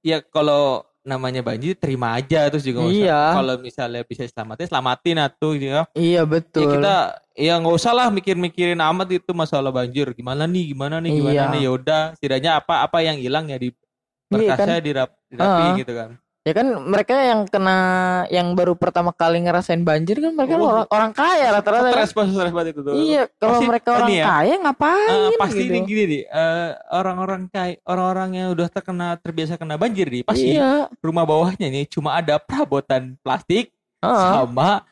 ya kalau namanya banjir terima aja terus juga Iya. kalau misalnya bisa selamatin selamatin atuh ya. Iya, Ya betul. kita ya nggak usah lah mikir-mikirin amat itu masalah banjir gimana nih gimana nih gimana Iya. nih ya udah setidaknya apa apa yang hilang ya di Iya, kan? berkasnya dirap, dirapi Heeh. gitu kan Ya kan mereka yang kena yang baru pertama kali ngerasain banjir kan mereka Oh. orang orang kaya rata-rata. kan? stres stres banget itu tuh Iya, kalau Pasti mereka orang ya, kaya ngapain Eh, pasti gitu. ini gini nih eh, orang-orang kaya orang-orang yang udah terkena terbiasa kena banjir nih pasti Iya. rumah bawahnya nih cuma ada perabotan plastik Heeh. sama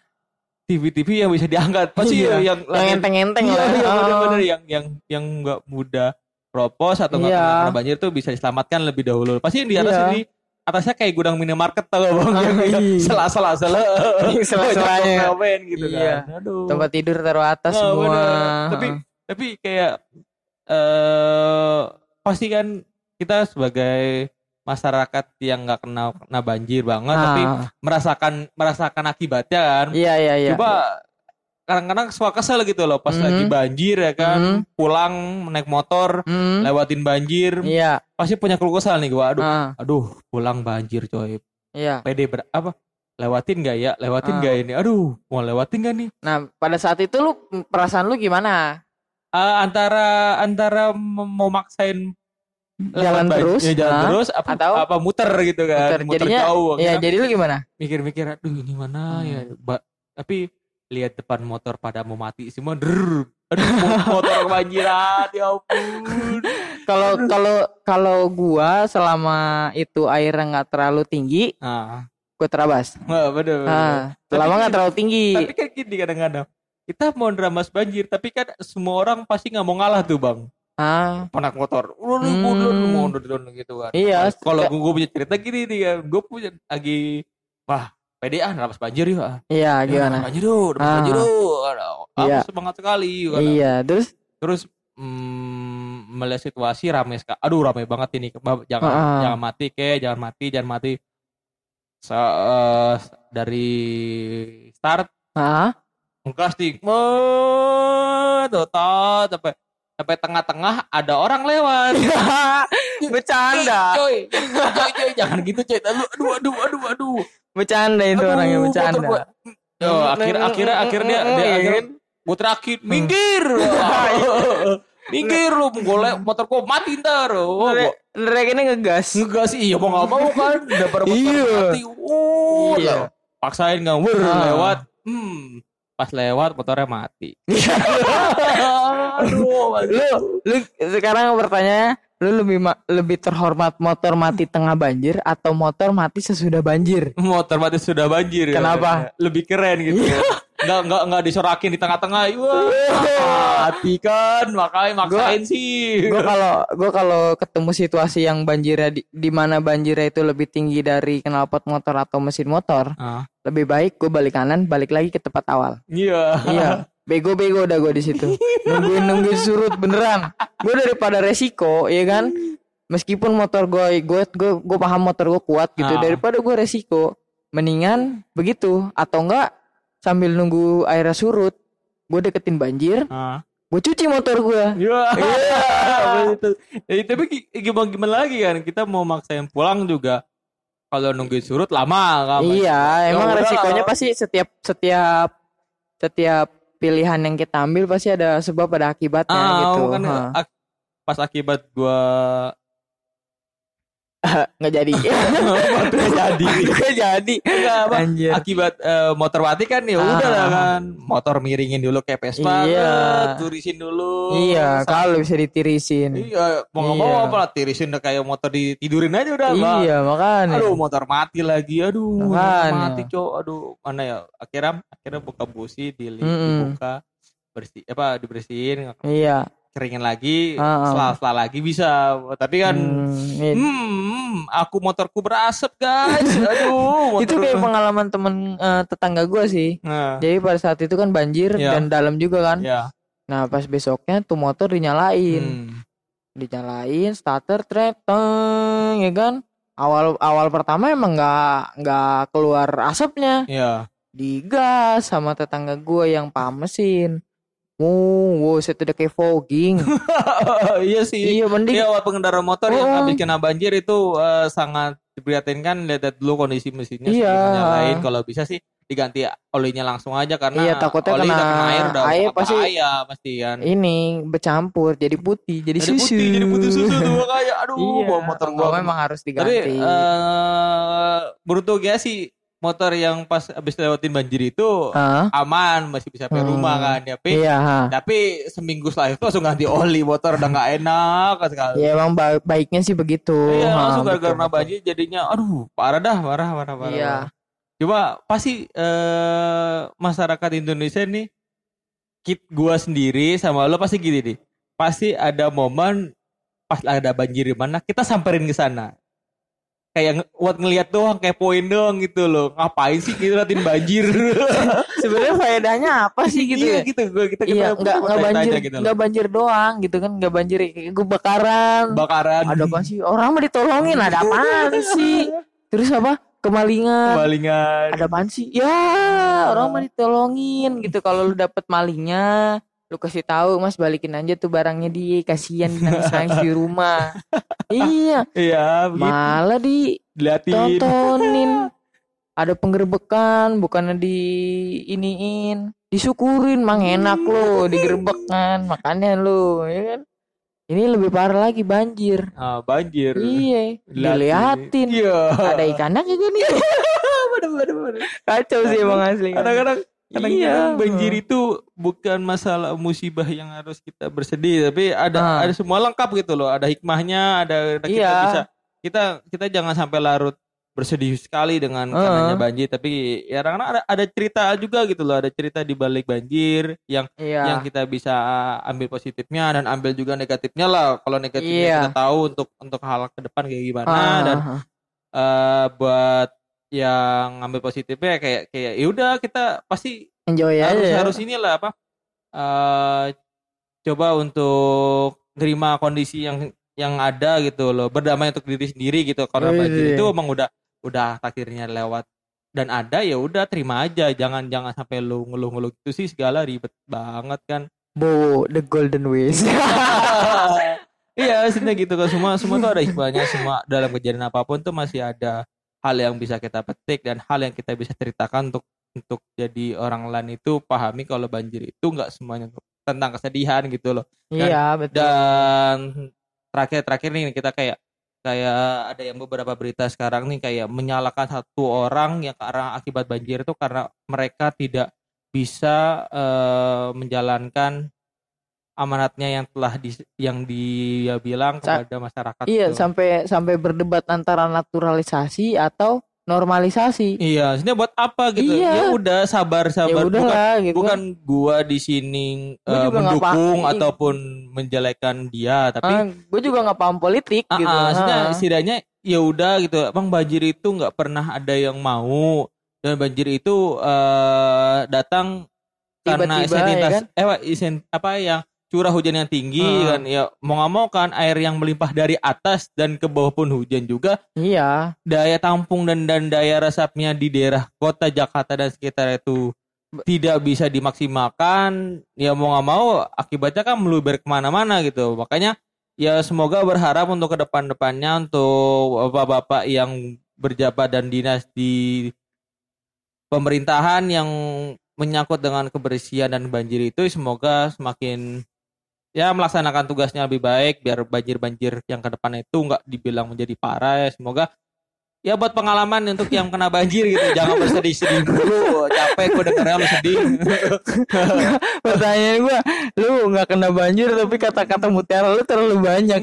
TV-TV yang bisa diangkat pasti Iya. yang Yang enteng-enteng iya, lah. iya, Heeh. bener-bener yang yang yang nggak mudah propos atau nggak Iya. kena, kena banjir tuh bisa diselamatkan lebih dahulu pasti yang di atas Iya. ini atasnya kayak gudang minimarket tau gak bang yang Iya. sela-sela sela Sela-selanya. gitu Iya. kan aduh Tempat tidur taruh atas Nah, semua. bener. Tapi tapi kayak eh pasti kan kita sebagai masyarakat yang nggak kena kena banjir banget tapi Ah, merasakan merasakan akibatnya kan. iya iya iya. Coba kadang-kadang suka kesel gitu loh pas Mhm. lagi banjir ya kan Mhm. pulang naik motor Hmm, lewatin banjir Iya. pasti punya keluh kesal nih gua aduh Ah, aduh pulang banjir coy iya. pede ber apa lewatin gak ya lewatin Ah. gak ini aduh mau lewatin gak nih Nah, pada saat itu lu perasaan lu gimana? Eh, antara antara mau maksain Jalan terus, ya, jalan ah, terus apa atau apa muter gitu kan Muter. muter, Jadinya, jauh Iya, Kita jadi lu gimana? mikir-mikir aduh ini mana Hmm. ya Ba- tapi lihat depan motor pada mau mati semua der aduh mo- motor kebanjiran ya ampun Kalau kalau kalau gua selama itu airnya nggak terlalu tinggi, nah gua terabas. wah, bener, bener. Ah, selama nggak terlalu tinggi. tapi kan gini kadang-kadang kita mau dramas banjir tapi kan semua orang pasti nggak mau ngalah tuh bang Ah, penak motor Hmm. mau gitu kan Iya, kalau gue punya cerita gini nih kan gue punya lagi wah pede ah dramas banjir yuk ah. iya Ya, gimana? banjir yuk dramas Ah. banjir yuk Aduh, aku Iya. semangat sekali kan. Iya, terus terus mm, melihat situasi rame sekali aduh rame banget ini jangan Ah. jangan mati ke jangan mati jangan mati Se- eh, dari start ah, ngegas nih Met, tot, sampai sampai tengah-tengah ada orang lewat bercanda. coy coy coy jangan gitu coy aduh aduh aduh aduh aduh Bercanda itu Aduh, orangnya bercanda. gua. Oh, akhir akhirnya akhirnya dia, akhirnya gue terakhir minggir minggir lu golek motor gua mati ntar oh, Mereka ini ngegas. ngegas iya mau nggak mau kan udah pada motor Iya. mati oh Iya. paksain nggak wur Ah. lewat hmm pas lewat motornya mati aduh Lu lu sekarang bertanya lu lebih ma- lebih terhormat motor mati tengah banjir atau motor mati sesudah banjir? motor mati sudah banjir ya. Kenapa? lebih keren gitu Iya. Nggak nggak nggak disorakin di tengah-tengah wah mati kan makanya maksain sih Gue kalau gue kalau ketemu situasi yang banjirnya di, di mana banjirnya itu lebih tinggi dari knalpot motor atau mesin motor, Ah, lebih baik gue balik kanan, balik lagi ke tempat awal. iya Iya. Bego-bego udah gue di situ. Nungguin nungguin surut beneran. Gue daripada resiko, ya kan? Meskipun motor gue gue gue gue paham motor gue kuat gitu, Ah. daripada gue resiko. mendingan begitu atau enggak sambil nunggu airnya surut gue deketin banjir Ah. gue cuci motor gue Ya. Iya. Itu. Ya, tapi gi- gimana gimana lagi kan kita mau maksain pulang juga kalau nungguin surut lama kan. iya Ya emang udah. resikonya pasti setiap setiap setiap pilihan yang kita ambil pasti ada sebab ada akibatnya Ah, gitu kan Ha. ak- pas akibat gua nggak jadi Nggak jadi. nggak jadi Enggak, apa, anjir akibat eh, motor mati kan ya Ah. udah lah kan motor miringin dulu kayak Vespa Iya. turisin dulu iya Sampai- kalau bisa ditirisin iya mau nggak mau Iya. apa lah tirisin udah kayak motor ditidurin aja udah Bang. iya makanya aduh motor mati lagi aduh motor Makanya. mati cok aduh mana ya akhirnya akhirnya buka busi di Mm-mm. dibuka bersih apa dibersihin iya keringin lagi Ah, ah. setelah setelah lagi bisa. Tapi kan Hmm, iya. hmm, aku motorku berasap guys. Aduh itu motor- kayak pengalaman temen eh, tetangga gue sih. Nah, jadi pada saat itu kan banjir Iya. dan dalam juga kan. Ya nah pas besoknya tuh motor dinyalain. Hmm. dinyalain starter treteng ya kan? Awal awal pertama emang nggak nggak keluar asapnya. Ya digas sama tetangga gue yang paham mesin Wow, wow, saya udah kayak fogging. iya sih iya, mending Iya, pengendara motor yang Oh. habis kena banjir itu eh, sangat diprihatinkan lihat dulu kondisi mesinnya Iya. nyalain kalau bisa sih diganti olinya langsung aja karena Iya, takutnya oli kena air udah air pasti- bahaya pasti kan. ini bercampur jadi putih, jadi, Jadi susu. putih, jadi putih susu tuh kayak aduh Iya, bawa motor gua memang harus Tapi diganti. eh beruntungnya sih motor yang pas habis lewatin banjir itu Hah? aman masih bisa sampai Hmm. rumah kan tapi Iya, ha. tapi seminggu setelah itu langsung ganti oli motor udah nggak enak sekali Ya emang ba- baiknya sih begitu. Iya Ha, langsung gara-gara betul. banjir jadinya aduh parah dah parah parah parah. Iya. Coba pasti eh, masyarakat Indonesia nih kit gua sendiri sama lo pasti gini nih. Pasti ada momen pas ada banjir di mana kita samperin ke sana. Kayak buat ngeliat doang kayak poin doang gitu loh. Ngapain sih kita liatin banjir? Sebenarnya faedahnya apa sih gitu iya ya? gitu gua kita kita Iya, nggak nggak banjir, gitu nggak banjir doang gitu kan, nggak banjir kayak kebakaran. Bakaran. Ada apa sih? Orang mau ditolongin, ada apaan sih? Terus apa? Kemalingan. Kemalingan. Ada apaan sih? Ya, orang mau ditolongin gitu. Kalau lu dapet malingnya, lu kasih tahu Mas balikin aja tuh barangnya di kasihan nangis nangis di rumah. iya, Iya, begitu. malah di Diliatin. tontonin ada penggerbekan bukannya di iniin disyukurin mang enak lo digerebek kan makanya lo ya kan ini lebih parah lagi banjir Ah, banjir. iya diliatin Iya. ada ikannya kagak nih bener, bener. kacau sih emang asli Kadang-kadang kadang-kadang Iya. banjir itu bukan masalah musibah yang harus kita bersedih, tapi ada Ah. ada semua lengkap gitu loh. Ada hikmahnya, ada, ada kita Iya. bisa kita kita jangan sampai larut bersedih sekali dengan Ah. karenanya banjir, tapi ya karena ada ada cerita juga gitu loh, ada cerita di balik banjir yang iya yang kita bisa ambil positifnya dan ambil juga negatifnya lah. Kalau negatifnya Iya. kita tahu untuk untuk hal ke depan kayak gimana Ah, dan ah, eh buat yang ngambil positifnya kayak kayak ya udah kita pasti enjoy aja harus ya. harus inilah apa eh coba untuk terima kondisi yang yang ada gitu loh berdamai untuk diri sendiri gitu. Karena Wih. banjir itu emang udah udah takdirnya lewat. Dan ada ya udah terima aja. Jangan jangan sampai lu ngeluh-ngeluh itu sih. Segala ribet banget kan. Bo the golden ways. Iya sebenarnya gitu kan. Semua semua tuh ada hikmahnya. Semua dalam kejadian apa pun tuh masih ada hal yang bisa kita petik dan hal yang kita bisa ceritakan untuk untuk jadi orang lain itu pahami kalau banjir itu nggak semuanya tentang kesedihan gitu loh. Iya betul. dan terakhir terakhir nih kita kayak kayak ada yang beberapa berita sekarang nih kayak menyalahkan satu orang yang karena akibat banjir itu karena mereka tidak bisa eh, menjalankan amanatnya yang telah di, yang dia bilang Sa- kepada masyarakat iya tuh. sampai sampai berdebat antara naturalisasi atau normalisasi iya sebenarnya buat apa gitu Iya. ya udah sabar ya bukan gitu bukan gua di sini Gua nggak mendukung ataupun menjelekan dia tapi gue juga nggak paham politik Ah, gitu ah, maksudnya Ah. setidaknya ya udah gitu. Bang banjir itu nggak pernah ada yang mau dan banjir itu eh, datang karena Tiba-tiba, isentitas ya kan? eh apa yang curah hujan yang tinggi Ah. kan ya mau nggak mau kan air yang melimpah dari atas dan ke bawah pun hujan juga Iya. daya tampung dan dan daya resapnya di daerah kota Jakarta dan sekitar itu tidak bisa dimaksimalkan ya mau nggak mau akibatnya kan meluber ke mana-mana gitu makanya ya semoga berharap untuk ke depan-depannya untuk bapak-bapak yang berjabat dan dinas di pemerintahan yang menyangkut dengan kebersihan dan banjir itu semoga semakin ya melaksanakan tugasnya lebih baik biar banjir-banjir yang ke depan itu nggak dibilang menjadi parah ya semoga ya buat pengalaman untuk yang kena banjir gitu jangan bersedih-sedih dulu capek gue dengernya lu sedih Pertanyaan gua, lu nggak kena banjir tapi kata-kata mutiara lu terlalu banyak.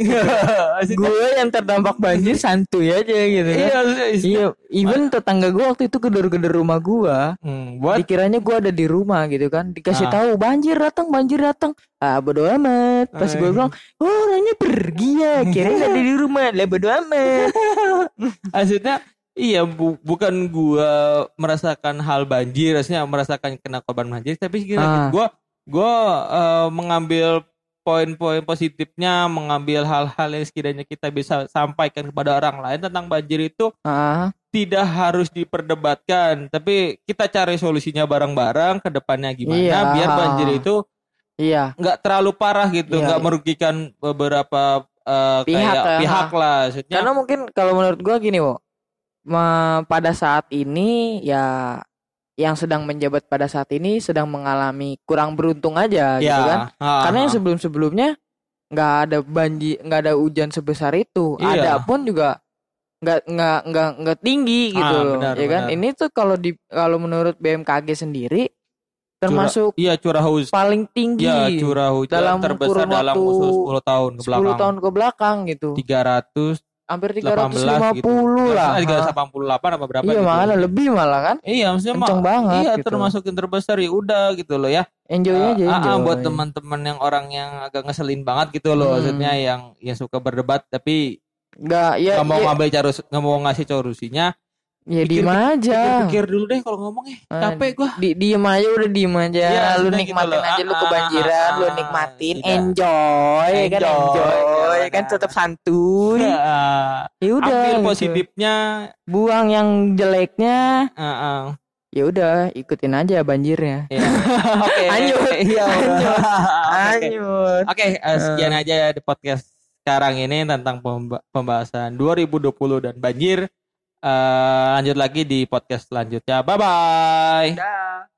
gue yang terdampak banjir santuy aja gitu kan. iya Iya, even tetangga gua waktu itu gedor-gedor rumah gua. Hmm, buat Dikiranya gua ada di rumah gitu kan. Dikasih Ah. tahu banjir datang, banjir datang. Ah, bodo amat. Pas gue Ah. bilang, "Oh, orangnya pergi ya." Kirain ada di rumah. Lah bodo amat. maksudnya iya bu- bukan gua merasakan hal banjir maksudnya merasakan kena korban banjir tapi Ah. sekiranya gua gua eh, mengambil poin-poin positifnya mengambil hal-hal yang sekiranya kita bisa sampaikan kepada orang lain tentang banjir itu Ah, tidak harus diperdebatkan tapi kita cari solusinya bareng-bareng ke depannya gimana Iya. biar banjir itu iya. nggak terlalu parah gitu Iya. nggak merugikan beberapa eh, Pihak kayak ya, pihak lah maksudnya Karena mungkin kalau menurut gua gini, Wo. Ma- pada saat ini ya yang sedang menjabat pada saat ini sedang mengalami kurang beruntung aja gitu ya kan. ah, Karena yang sebelum-sebelumnya nggak ada banjir, nggak ada hujan sebesar itu. Iya. Ada pun juga nggak nggak nggak nggak tinggi gitu Ah, loh, benar, ya kan? Ini tuh kalau di kalau menurut BMKG sendiri termasuk Iya curah hujan. paling tinggi Ya curah hujan dalam terbesar dalam usul 10 tahun ke 10 belakang. tahun ke belakang gitu. 318 Hampir gitu. 350 lah. Tiga Ha. 388 apa berapa Iya gitu. malah lebih malah kan. Iya maksudnya Kenceng mah- banget Iya gitu. termasuk yang terbesar ya udah gitu loh ya. Enjoy Eh, aja ah, ah, enjoy. buat teman-teman yang orang yang agak ngeselin banget gitu loh Hmm. maksudnya yang yang suka berdebat tapi Enggak ya nggak mau ya, ngambil cara nggak mau ngasih solusinya ya pikir- diem aja. pikir dulu deh kalau ngomong eh Ah, capek gua Di, diem aja udah diem aja. Iya, lu sudah nikmatin gitu aja lu Ah, kebanjiran, ah, lu ah, nikmatin, enjoy, ya kan Enjoy, enjoy, ya kan kan. tetap santuy. Ah, Ya udah. ambil gitu. positifnya Buang yang jeleknya. ah, ah. Ya udah, ikutin aja banjirnya. Ya. Oke. Lanjut. Iya. Lanjut. Oke. Eh, sekian aja di podcast sekarang ini tentang pemba- pembahasan 2020 dan banjir. Eh, lanjut lagi di podcast selanjutnya. Bye bye. Dah.